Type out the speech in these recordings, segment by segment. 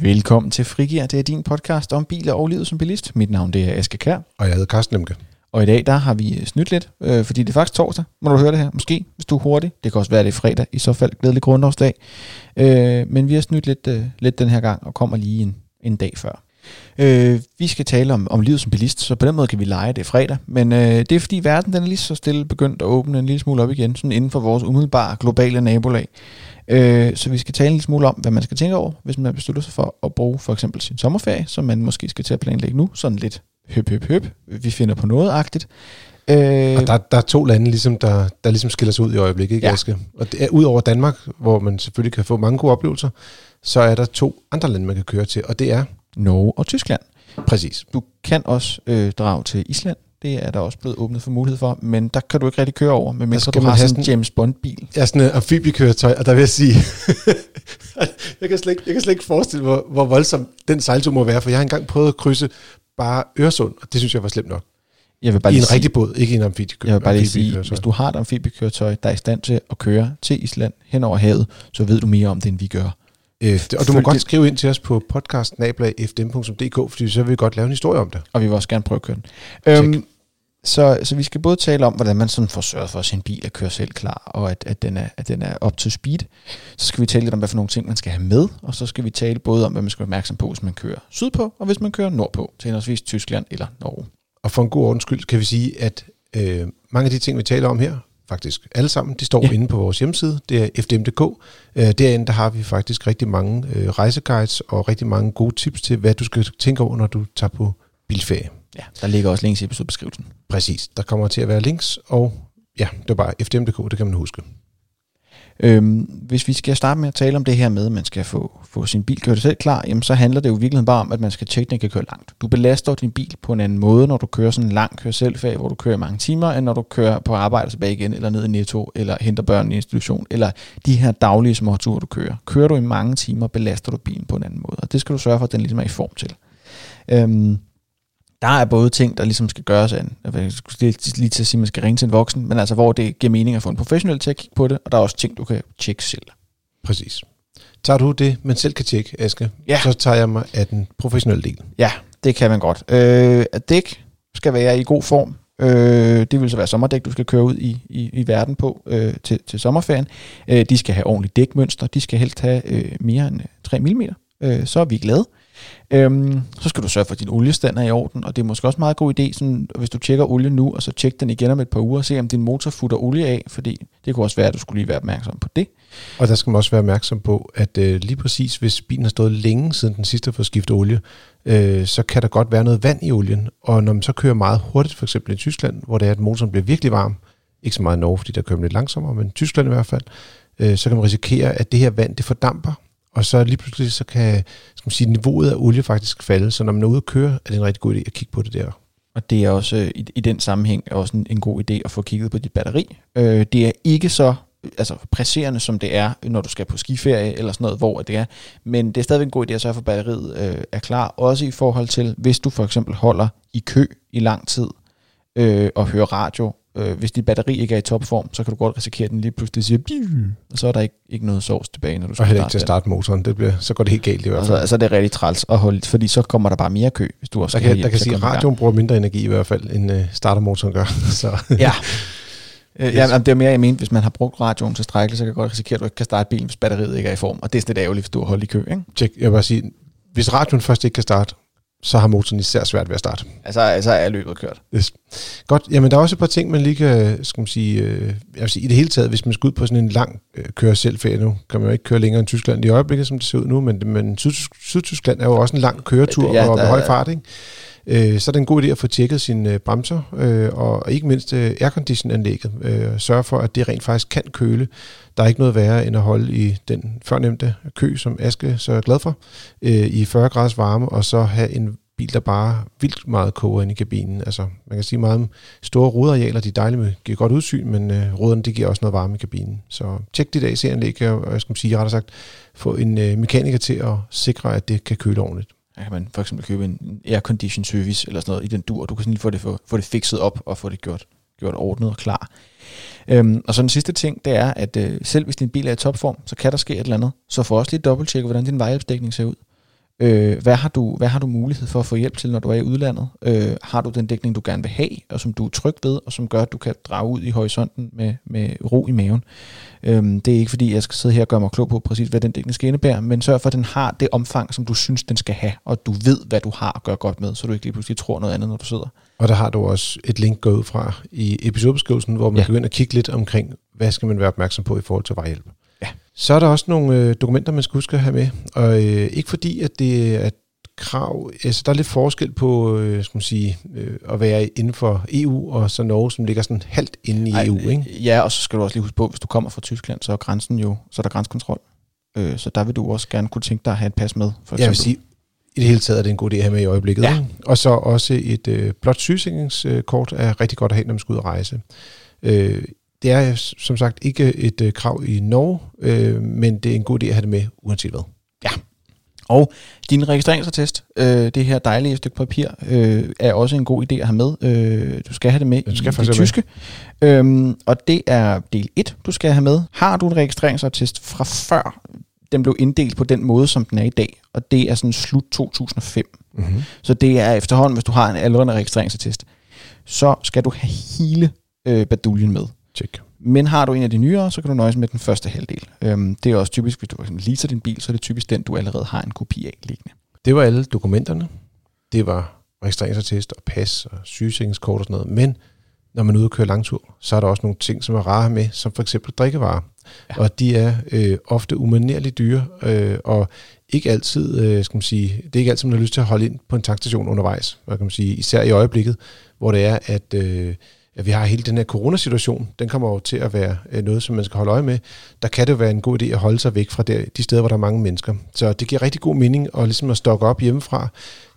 Velkommen til Frigir. Det er din podcast om biler og livet som bilist. Mit navn det er Aske Kær. Og jeg hedder Carsten Lemke. Og i dag der har vi snydt lidt, øh, fordi det er faktisk torsdag. Må du høre det her? Måske, hvis du er hurtig. Det kan også være, det er fredag. I så fald glædelig grundlovsdag. Øh, men vi har snydt lidt, øh, lidt den her gang og kommer lige en, en dag før. Øh, vi skal tale om, om livet som bilist, så på den måde kan vi lege det fredag. Men øh, det er fordi verden den er lige så stille begyndt at åbne en lille smule op igen, sådan inden for vores umiddelbare globale nabolag. Øh, så vi skal tale en smule om, hvad man skal tænke over, hvis man beslutter sig for at bruge for eksempel sin sommerferie, som man måske skal til at planlægge nu, sådan lidt høp, høp, høp. Vi finder på noget agtigt. Øh, og der, der er to lande, ligesom, der, der ligesom skiller sig ud i øjeblikket, ikke, ja. Aske? Og det er, ud over Danmark, hvor man selvfølgelig kan få mange gode oplevelser, så er der to andre lande, man kan køre til, og det er... Norge og Tyskland. Præcis. Du kan også øh, drage til Island. Det er der også blevet åbnet for mulighed for, men der kan du ikke rigtig køre over, medmindre du har sådan en James Bond-bil. Ja, sådan en amfibiekøretøj, og der vil jeg sige, jeg, kan slet ikke, jeg kan slet ikke forestille, hvor, hvor voldsom den sejltur må være, for jeg har engang prøvet at krydse bare Øresund, og det synes jeg var slemt nok. Jeg vil bare I en sige, rigtig båd, ikke en amfibiekøretøj. Jeg vil bare lige sige, hvis du har et amfibiekøretøj, der er i stand til at køre til Island hen over havet, så ved du mere om det, end vi gør. Øh, og du må godt skrive ind til os på podcastnabla.fdm.dk, fordi så vil vi godt lave en historie om det. Og vi vil også gerne prøve at køre den. Øhm, så, så vi skal både tale om, hvordan man sådan får sørget for, at sin bil er kører selv klar, og at, at, den er, at den er up to speed. Så skal vi tale lidt om, hvad for nogle ting, man skal have med, og så skal vi tale både om, hvad man skal være opmærksom på, hvis man kører sydpå, og hvis man kører nordpå, til henholdsvis Tyskland eller Norge. Og for en god ordens skyld kan vi sige, at øh, mange af de ting, vi taler om her, faktisk alle sammen, de står ja. inde på vores hjemmeside, det er fdm.dk. Øh, derinde der har vi faktisk rigtig mange øh, rejseguides og rigtig mange gode tips til, hvad du skal tænke over, når du tager på bilferie. Ja, der ligger også links i episodebeskrivelsen. Præcis, der kommer til at være links, og ja, det er bare fdm.dk, det kan man huske. Øhm, hvis vi skal starte med at tale om det her med, at man skal få, få sin bil kørt selv klar, jamen så handler det jo virkelig bare om, at man skal tjekke, at den kan køre langt. Du belaster din bil på en anden måde, når du kører sådan en lang kør selvfag, hvor du kører mange timer, end når du kører på arbejde tilbage igen, eller ned i Netto, eller henter børn i institution, eller de her daglige småture, du kører. Kører du i mange timer, belaster du bilen på en anden måde, og det skal du sørge for, at den ligesom er i form til. Øhm, der er både ting, der ligesom skal gøres af en, jeg skulle lige til at sige, at man skal ringe til en voksen, men altså hvor det giver mening at få en professionel til at kigge på det, og der er også ting, du kan tjekke selv. Præcis. Tager du det, man selv kan tjekke, Aske, ja. så tager jeg mig af den professionelle del. Ja, det kan man godt. Øh, at dæk skal være i god form. Øh, det vil så være sommerdæk, du skal køre ud i, i, i verden på øh, til, til sommerferien. Øh, de skal have ordentligt dækmønster. De skal helst have øh, mere end 3 mm. Øh, så er vi glade. Øhm, så skal du sørge for, at din oliestand er i orden, og det er måske også en meget god idé, sådan, hvis du tjekker olie nu, og så tjek den igen om et par uger, og se om din motor futter olie af, fordi det kunne også være, at du skulle lige være opmærksom på det. Og der skal man også være opmærksom på, at øh, lige præcis hvis bilen har stået længe siden den sidste for skiftet olie, øh, så kan der godt være noget vand i olien, og når man så kører meget hurtigt, for eksempel i Tyskland, hvor det er, at motoren bliver virkelig varm, ikke så meget i Norge, fordi der kører lidt langsommere, men Tyskland i hvert fald, øh, så kan man risikere, at det her vand, det fordamper, og så lige pludselig så kan skal man sige, niveauet af olie faktisk falde. Så når man er ude at køre, er det en rigtig god idé at kigge på det der. Og det er også i, i den sammenhæng også en, en god idé at få kigget på dit batteri. Øh, det er ikke så altså presserende, som det er, når du skal på skiferie eller sådan noget, hvor det er. Men det er stadigvæk en god idé at sørge for, at batteriet øh, er klar. Også i forhold til, hvis du for eksempel holder i kø i lang tid øh, og hører radio, øh, hvis dit batteri ikke er i topform, så kan du godt risikere, at den lige pludselig siger, og så er der ikke, ikke noget sovs tilbage, når du skal og heller ikke til at starte motoren. Det bliver, så går det helt galt i hvert fald. Altså, så er det rigtig træls at holde, fordi så kommer der bare mere kø, hvis du også der kan, der kan sige, at radioen bruger mindre energi i hvert fald, end uh, startermotoren gør. så. Ja. Øh, ja, det er mere, jeg mente, hvis man har brugt radioen til strækkeligt, så kan jeg godt risikere, at du ikke kan starte bilen, hvis batteriet ikke er i form. Og det er sådan lidt ærgerligt, hvis du har holdt i kø. Ikke? Check. Jeg vil bare sige, hvis radioen først ikke kan starte, så har motoren især svært ved at starte. Altså, altså er løbet kørt. Yes. Godt. Jamen, der er også et par ting, man lige kan, skal man sige, øh, jeg vil sige, i det hele taget, hvis man skal ud på sådan en lang øh, køre selvferie nu, kan man jo ikke køre længere end Tyskland i øjeblikket, som det ser ud nu, men, men Sydtyskland er jo også en lang køretur ja, og med høj fart, ikke? Øh, så er det en god idé at få tjekket sine øh, bremser, øh, og, ikke mindst øh, aircondition-anlægget. Øh, sørge for, at det rent faktisk kan køle. Der er ikke noget værre end at holde i den førnævnte kø, som Aske så er glad for, øh, i 40 graders varme, og så have en bil, der bare vildt meget koger ind i kabinen. Altså, man kan sige meget om store rodarealer, de er dejlige med, giver godt udsyn, men øh, ruderne, de giver også noget varme i kabinen. Så tjek dit AC-anlæg, og jeg skal sige, rettere sagt, få en øh, mekaniker til at sikre, at det kan køle ordentligt. Der kan man for eksempel købe en aircondition service eller sådan noget i den dur. Du kan sådan lige få det, få, få det fikset op og få det gjort, gjort ordnet og klar. Øhm, og så den sidste ting, det er, at øh, selv hvis din bil er i topform, så kan der ske et eller andet. Så få også lige dobbelttjekke, hvordan din vejhjælpsdækning ser ud. Øh, hvad, har du, hvad har du mulighed for at få hjælp til, når du er i udlandet? Øh, har du den dækning, du gerne vil have, og som du er tryg ved, og som gør, at du kan drage ud i horisonten med, med ro i maven? Øh, det er ikke fordi, jeg skal sidde her og gøre mig klog på præcis, hvad den dækning skal indebære, men sørg for, at den har det omfang, som du synes, den skal have, og du ved, hvad du har at gøre godt med, så du ikke lige pludselig tror noget andet, når du sidder. Og der har du også et link gået ud fra i episodebeskrivelsen, hvor man ja. kan gå ind og kigge lidt omkring, hvad skal man være opmærksom på i forhold til vejhjælp. Så er der også nogle øh, dokumenter, man skal huske at have med. Og øh, ikke fordi, at det er krav, altså der er lidt forskel på øh, skal man sige, øh, at være inden for EU, og så Norge, som ligger sådan halvt inde i Ej, EU. Ikke? Ja, og så skal du også lige huske på, hvis du kommer fra Tyskland, så er grænsen jo, så er der grænsekontrol. Øh, så der vil du også gerne kunne tænke dig at have et pas med. For jeg vil sige, i det hele taget er det en god idé at have med i øjeblikket. Ja. Og så også et øh, blot sygesikringskort er rigtig godt at have, når man skal ud og rejse. Øh, det er som sagt ikke et øh, krav i Norge, øh, men det er en god idé at have det med uanset hvad. Ja. Og din registreringsattest, øh, det her dejlige stykke papir, øh, er også en god idé at have med. Øh, du skal have det med Den skal i det tyske. Øhm, og det er del 1, du skal have med. Har du en registreringsattest fra før den blev inddelt på den måde, som den er i dag, og det er sådan slut 2005. Mm-hmm. Så det er efterhånden, hvis du har en aldrende registreringsattest, så skal du have hele øh, baduljen med. Check. Men har du en af de nyere, så kan du nøjes med den første halvdel. Øhm, det er også typisk, hvis du leaser din bil, så er det typisk den, du allerede har en kopi af liggende. Det var alle dokumenterne. Det var registreringsattest og pas og sygesikringskort og sådan noget. Men når man er ude og køre langtur, så er der også nogle ting, som er rare med, som for eksempel drikkevarer. Ja. Og de er øh, ofte umanerligt dyre, øh, og ikke altid, øh, skal man sige, det er ikke altid, man har lyst til at holde ind på en tankstation undervejs. Hvad kan man sige, især i øjeblikket, hvor det er, at, øh, at vi har hele den her coronasituation. Den kommer jo til at være øh, noget, som man skal holde øje med. Der kan det være en god idé at holde sig væk fra der, de steder, hvor der er mange mennesker. Så det giver rigtig god mening at, ligesom at stokke op hjemmefra,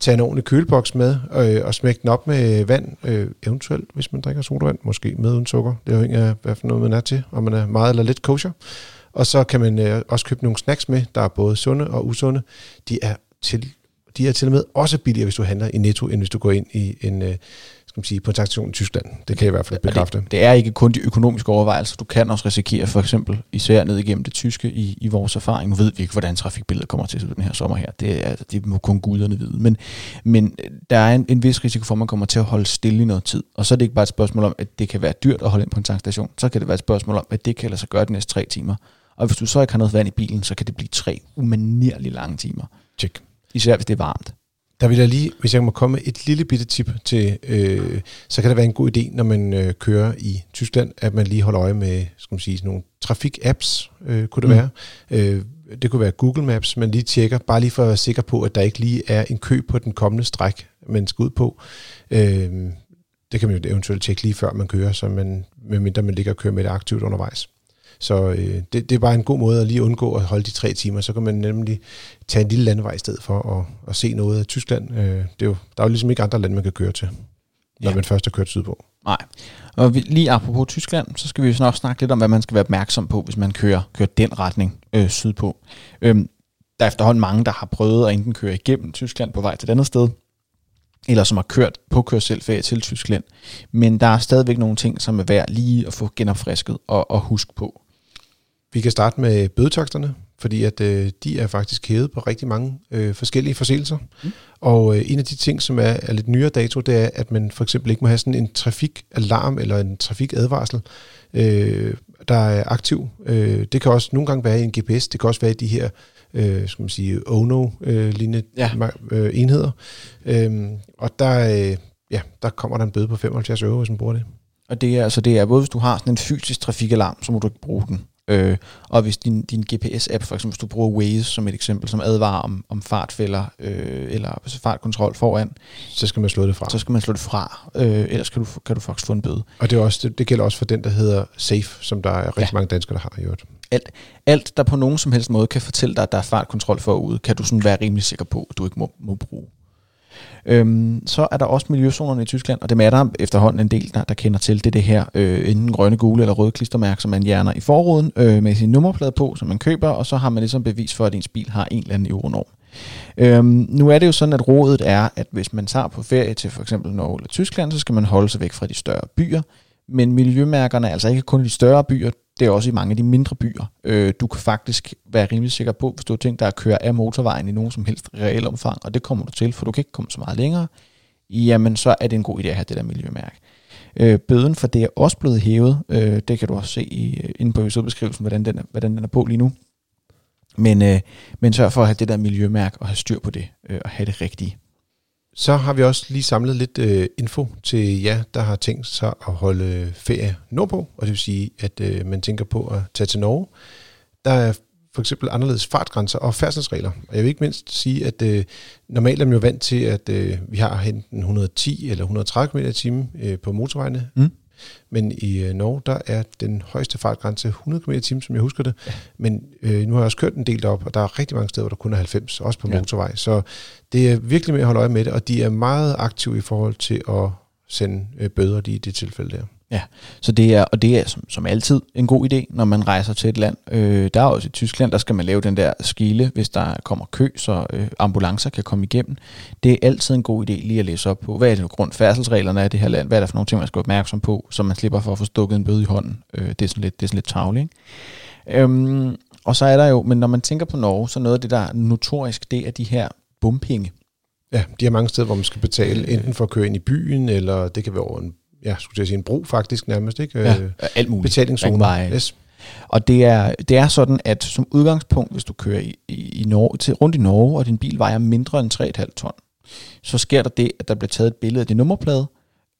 tage en ordentlig køleboks med øh, og smække den op med vand, øh, eventuelt hvis man drikker sodavand, måske med uden sukker. Det er jo af, hvad for noget man er til, om man er meget eller lidt kosher. Og så kan man øh, også købe nogle snacks med, der er både sunde og usunde. De er til, de er til og med også billigere, hvis du handler i Netto, end hvis du går ind i en øh, skal man sige, på en takstation i Tyskland. Det kan jeg i hvert fald bekræfte. Det, det er ikke kun de økonomiske overvejelser. Du kan også risikere for eksempel, især ned igennem det tyske i, i vores erfaring. Nu ved vi ikke, hvordan trafikbilledet kommer til den her sommer her. Det, er, det må kun guderne vide. Men, men der er en, en vis risiko for, at man kommer til at holde stille i noget tid. Og så er det ikke bare et spørgsmål om, at det kan være dyrt at holde ind på en tankstation. Så kan det være et spørgsmål om, at det kan lade sig gøre de næste tre timer. Og hvis du så ikke har noget vand i bilen, så kan det blive tre umanerligt lange timer. Check. Især hvis det er varmt. Der vil jeg lige, hvis jeg må komme et lille bitte tip til, øh, så kan det være en god idé, når man øh, kører i Tyskland, at man lige holder øje med, skal man sige, sådan nogle trafik-apps, øh, kunne det mm. være. Øh, det kunne være Google Maps, man lige tjekker, bare lige for at være sikker på, at der ikke lige er en kø på den kommende stræk, man skal ud på. Øh, det kan man jo eventuelt tjekke lige før man kører, så man, medmindre man ligger og kører med det aktivt undervejs. Så øh, det, det er bare en god måde at lige undgå at holde de tre timer. Så kan man nemlig tage en lille landevej i stedet for at, at se noget af Tyskland. Øh, det er jo, der er jo ligesom ikke andre lande, man kan køre til, når ja. man først har kørt sydpå. Nej. Og vi, lige apropos Tyskland, så skal vi jo nok snakke lidt om, hvad man skal være opmærksom på, hvis man kører, kører den retning øh, sydpå. Øhm, der er efterhånden mange, der har prøvet at enten køre igennem Tyskland på vej til et andet sted, eller som har kørt på kørselferie til Tyskland. Men der er stadigvæk nogle ting, som er værd lige at få genopfrisket og, og huske på. Vi kan starte med bødetaksterne, fordi at øh, de er faktisk hævet på rigtig mange øh, forskellige forseelser. Mm. Og øh, en af de ting, som er, er lidt nyere dato, det er, at man for eksempel ikke må have sådan en trafikalarm eller en trafikadvarsel, øh, der er aktiv. Øh, det kan også nogle gange være i en GPS, det kan også være i de her øh, skal man sige, ONO-lignende Ja. øh, enheder. Øh, og der, øh, ja, der kommer der en bøde på 75 euro, hvis man bruger det. Og det er, altså, det er både, hvis du har sådan en fysisk trafikalarm, så må du ikke bruge den. Øh, og hvis din, din GPS-app, for eksempel hvis du bruger Waze som et eksempel, som advarer om, om fartfælder øh, eller altså fartkontrol foran, Så skal man slå det fra. så skal man slå det fra, øh, ellers kan du, kan du faktisk få en bøde. Og det, er også, det, det gælder også for den, der hedder Safe, som der er rigtig ja. mange danskere, der har gjort. Alt, alt, der på nogen som helst måde kan fortælle dig, at der er fartkontrol forude, kan du sådan være rimelig sikker på, at du ikke må, må bruge. Øhm, så er der også miljøzonerne i Tyskland, og det er der efterhånden en del, der, der kender til. Det er det her øh, enten grønne, gule eller røde klistermærke, som man hjerner i forruden øh, med sin nummerplade på, som man køber, og så har man ligesom bevis for, at ens bil har en eller anden euronorm. Øhm, nu er det jo sådan, at rådet er, at hvis man tager på ferie til for eksempel Norge eller Tyskland, så skal man holde sig væk fra de større byer. Men miljømærkerne er altså ikke kun i de større byer. Det er også i mange af de mindre byer. Øh, du kan faktisk være rimelig sikker på, hvis du har tænkt dig at køre af motorvejen i nogen som helst reel omfang, og det kommer du til, for du kan ikke komme så meget længere, jamen så er det en god idé at have det der miljømærke. Øh, bøden for det er også blevet hævet. Øh, det kan du også se i, øh, inde på episodebeskrivelsen, hvordan den, er, hvordan den er på lige nu. Men, øh, men sørg for at have det der miljømærke og have styr på det øh, og have det rigtige. Så har vi også lige samlet lidt øh, info til jer, der har tænkt sig at holde ferie nordpå, og det vil sige, at øh, man tænker på at tage til Norge. Der er for eksempel anderledes fartgrænser og færdselsregler. Og jeg vil ikke mindst sige, at øh, normalt er man jo vant til, at øh, vi har enten 110 eller 130 km i timen øh, på motorvejene. Mm. Men i øh, Norge, der er den højeste fartgrænse 100 km timen, som jeg husker det. Ja. Men øh, nu har jeg også kørt en del op, og der er rigtig mange steder, hvor der kun er 90, også på ja. motorvej. Så det er virkelig med at holde øje med det, og de er meget aktive i forhold til at sende øh, bøder i det tilfælde der. Ja, så det er, og det er som, som altid en god idé, når man rejser til et land. Øh, der er også i Tyskland, der skal man lave den der skile, hvis der kommer kø, så øh, ambulancer kan komme igennem. Det er altid en god idé lige at læse op på, hvad er det grund færdselsreglerne af det her land, hvad er der for nogle ting, man skal være opmærksom på, så man slipper for at få stukket en bøde i hånden. Øh, det er sådan lidt, det er sådan lidt tavligt, øhm, og så er der jo, men når man tænker på Norge, så noget af det, der er notorisk, det er de her bumpinge. Ja, de har mange steder, hvor man skal betale, enten for at køre ind i byen, eller det kan være over en ja, skulle jeg sige, en bro faktisk nærmest, ikke? Ja, øh, alt muligt. Betalingszoner. Yes. Og det er, det er sådan, at som udgangspunkt, hvis du kører i, i, i Norge, til, rundt i Norge, og din bil vejer mindre end 3,5 ton, så sker der det, at der bliver taget et billede af din nummerplade,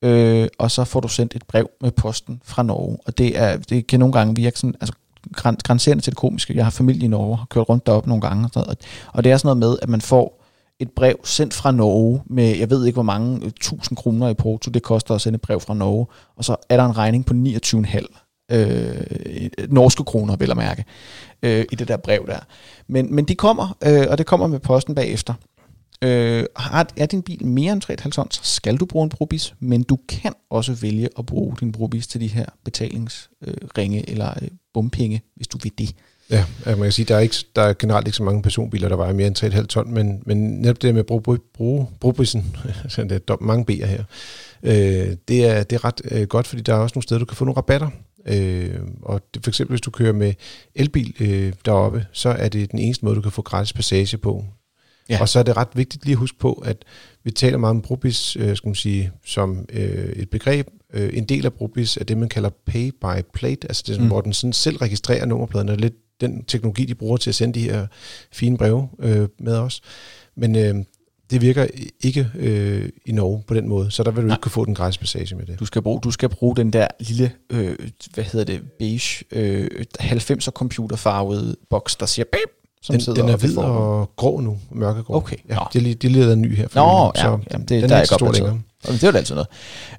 øh, og så får du sendt et brev med posten fra Norge. Og det, er, det kan nogle gange virke sådan, altså grænserende til det komiske. Jeg har familie i Norge, har kørt rundt derop nogle gange, og, sådan noget, og det er sådan noget med, at man får et brev sendt fra Norge med, jeg ved ikke hvor mange, øh, 1000 kroner i porto, det koster at sende et brev fra Norge, og så er der en regning på 29,5 øh, øh, norske kroner, vil jeg mærke, øh, i det der brev der. Men, men de kommer, øh, og det kommer med posten bagefter. Øh, har, er din bil mere end 3,5 tons, så skal du bruge en brobis, men du kan også vælge at bruge din brobis til de her betalingsringe øh, eller øh, bumpenge, hvis du vil det. Ja, man kan sige, der er, ikke, der er generelt ikke så mange personbiler, der vejer mere end 3,5 ton, men, men netop det med at bruge, bruge brugbisen, det er mange B'er her, øh, det, er, det er ret øh, godt, fordi der er også nogle steder, du kan få nogle rabatter. Øh, og det, for eksempel hvis du kører med elbil øh, deroppe, så er det den eneste måde, du kan få gratis passage på. Ja. Og så er det ret vigtigt lige at huske på, at vi taler meget om brobis øh, skal man sige, som øh, et begreb. Øh, en del af brobis er det, man kalder pay by plate, altså det, mm. hvor den sådan selv registrerer nummerpladen, og lidt den teknologi, de bruger til at sende de her fine breve øh, med os. Men øh, det virker ikke øh, i Norge på den måde, så der vil du Nej. ikke kunne få den gratis passage med det. Du skal bruge, du skal bruge den der lille, øh, hvad hedder det, beige, øh, 90'er computerfarvede boks, der siger bip, som den, den er hvid og grå nu, mørkegrå. Okay. Ja, de, de, de leder ny her. For Nå, ja, så jamen, det, den der er, er ikke stor længere. Det er jo altid noget.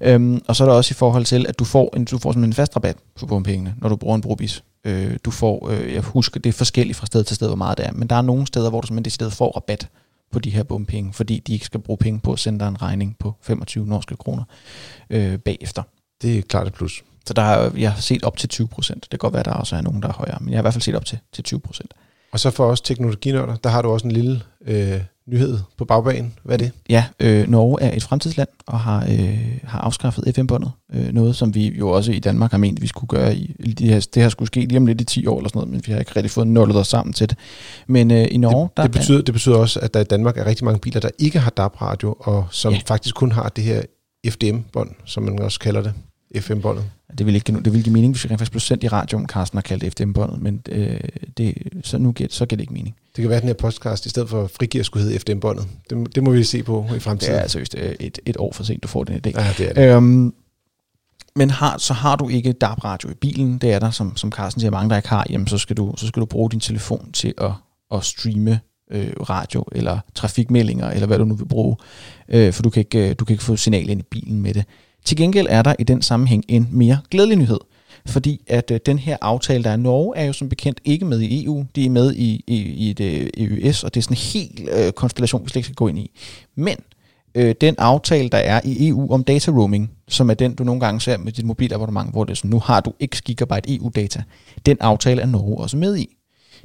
Øhm, og så er der også i forhold til, at du får en, du får sådan en fast rabat på bompengene, når du bruger en brobis. Øh, du får, øh, jeg husker, det er forskelligt fra sted til sted, hvor meget det er, men der er nogle steder, hvor du simpelthen stedet får rabat på de her bompenge, fordi de ikke skal bruge penge på at sende dig en regning på 25 norske kroner øh, bagefter. Det er klart et plus. Så der har jeg har set op til 20 procent. Det kan godt være, at der også er nogen, der er højere, men jeg har i hvert fald set op til, til 20 procent. Og så for os teknologinørder, der har du også en lille øh, nyhed på bagbanen. Hvad er det? Ja, øh, Norge er et fremtidsland og har, øh, har afskaffet FM-båndet. Øh, noget, som vi jo også i Danmark har ment, vi skulle gøre. I, det, her, det her skulle ske lige om lidt i 10 år eller sådan noget, men vi har ikke rigtig fået nullet os sammen til det. Men øh, i Norge... Det, der det, betyder, det betyder også, at der i Danmark er rigtig mange biler, der ikke har DAB-radio, og som ja. faktisk kun har det her FDM-bånd, som man også kalder det. FM-båndet. Det vil, ikke, det vil give mening, hvis vi rent faktisk blev sendt i radioen, Carsten har kaldt FDM-båndet, men øh, det, så nu giver, så giver det ikke mening. Det kan være, at den her podcast i stedet for frigiver skulle hedde FDM-båndet. Det, det må vi se på i fremtiden. Det er seriøst øh, et, et år for sent, du får den idé. Ja, det er det. Øhm, men har, så har du ikke DAB-radio i bilen, det er der, som, som Carsten siger, mange der ikke har, jamen så skal du, så skal du bruge din telefon til at, at streame øh, radio eller trafikmeldinger, eller hvad du nu vil bruge, øh, for du kan, ikke, du kan ikke få signal ind i bilen med det. Til gengæld er der i den sammenhæng en mere glædelig nyhed, fordi at øh, den her aftale, der er Norge, er jo som bekendt ikke med i EU. De er med i, i, i det EØS, og det er sådan en helt øh, konstellation, vi slet ikke skal gå ind i. Men øh, den aftale, der er i EU om data roaming, som er den, du nogle gange ser med dit mobilabonnement, hvor det er sådan, nu har du x gigabyte EU-data, den aftale er Norge også med i.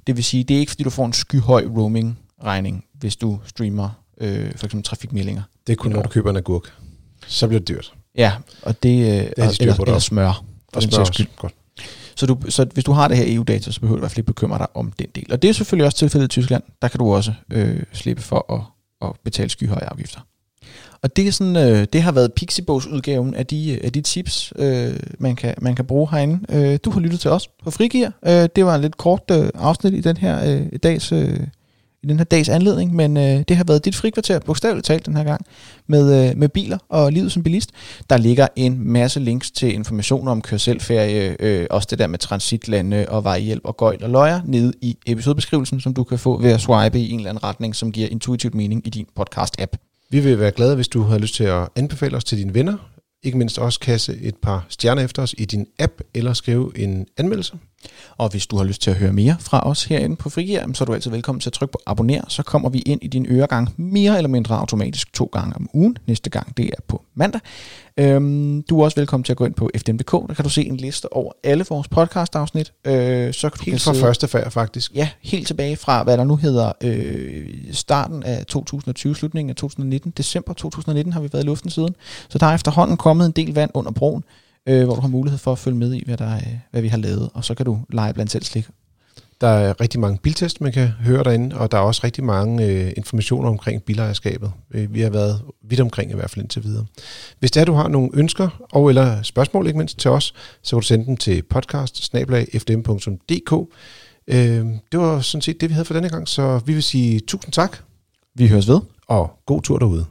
Det vil sige, det er ikke fordi, du får en skyhøj roaming-regning, hvis du streamer øh, for eksempel trafikmeldinger. Det er kun, når du køber en agurk. Så bliver det dyrt. Ja, og det, øh, det er de eller, eller smør. Og smør også. Godt. Så, du, så hvis du har det her EU-data, så behøver du i hvert fald ikke bekymre dig om den del. Og det er selvfølgelig også tilfældet i Tyskland. Der kan du også øh, slippe for at, at betale skyhøje afgifter. Og det, er sådan, øh, det har været Pixiebogs udgaven af de, af de tips, øh, man, kan, man kan bruge herinde. Øh, du har lyttet til os på Frigir. Øh, det var en lidt kort øh, afsnit i den her øh, dags... Øh, i den her dags anledning, men øh, det har været dit frikvarter, bogstaveligt talt den her gang, med, øh, med biler og livet som bilist. Der ligger en masse links til information om kørselferie, øh, også det der med transitlande og vejhjælp og gøjl og løjer, nede i episodebeskrivelsen, som du kan få ved at swipe i en eller anden retning, som giver intuitivt mening i din podcast-app. Vi vil være glade, hvis du har lyst til at anbefale os til dine venner. Ikke mindst også kasse et par stjerner efter os i din app, eller skrive en anmeldelse. Og hvis du har lyst til at høre mere fra os herinde på Frigir, så er du altid velkommen til at trykke på abonner, så kommer vi ind i din øregang mere eller mindre automatisk to gange om ugen. Næste gang det er på mandag. Øhm, du er også velkommen til at gå ind på fdm.dk, der kan du se en liste over alle vores podcast-afsnit. Øh, så kan du Helt fra sidde, første færd faktisk. Ja, helt tilbage fra, hvad der nu hedder øh, starten af 2020, slutningen af 2019, december 2019 har vi været i luften siden. Så der er efterhånden kommet en del vand under broen øh, hvor du har mulighed for at følge med i, hvad, der, er, hvad vi har lavet, og så kan du lege blandt selv slik. Der er rigtig mange biltest, man kan høre derinde, og der er også rigtig mange øh, informationer omkring bilejerskabet. Øh, vi har været vidt omkring i hvert fald indtil videre. Hvis det er, du har nogle ønsker og eller spørgsmål ikke mindst til os, så kan du sende dem til podcast øh, Det var sådan set det, vi havde for denne gang, så vi vil sige tusind tak. Vi høres ved. Og god tur derude.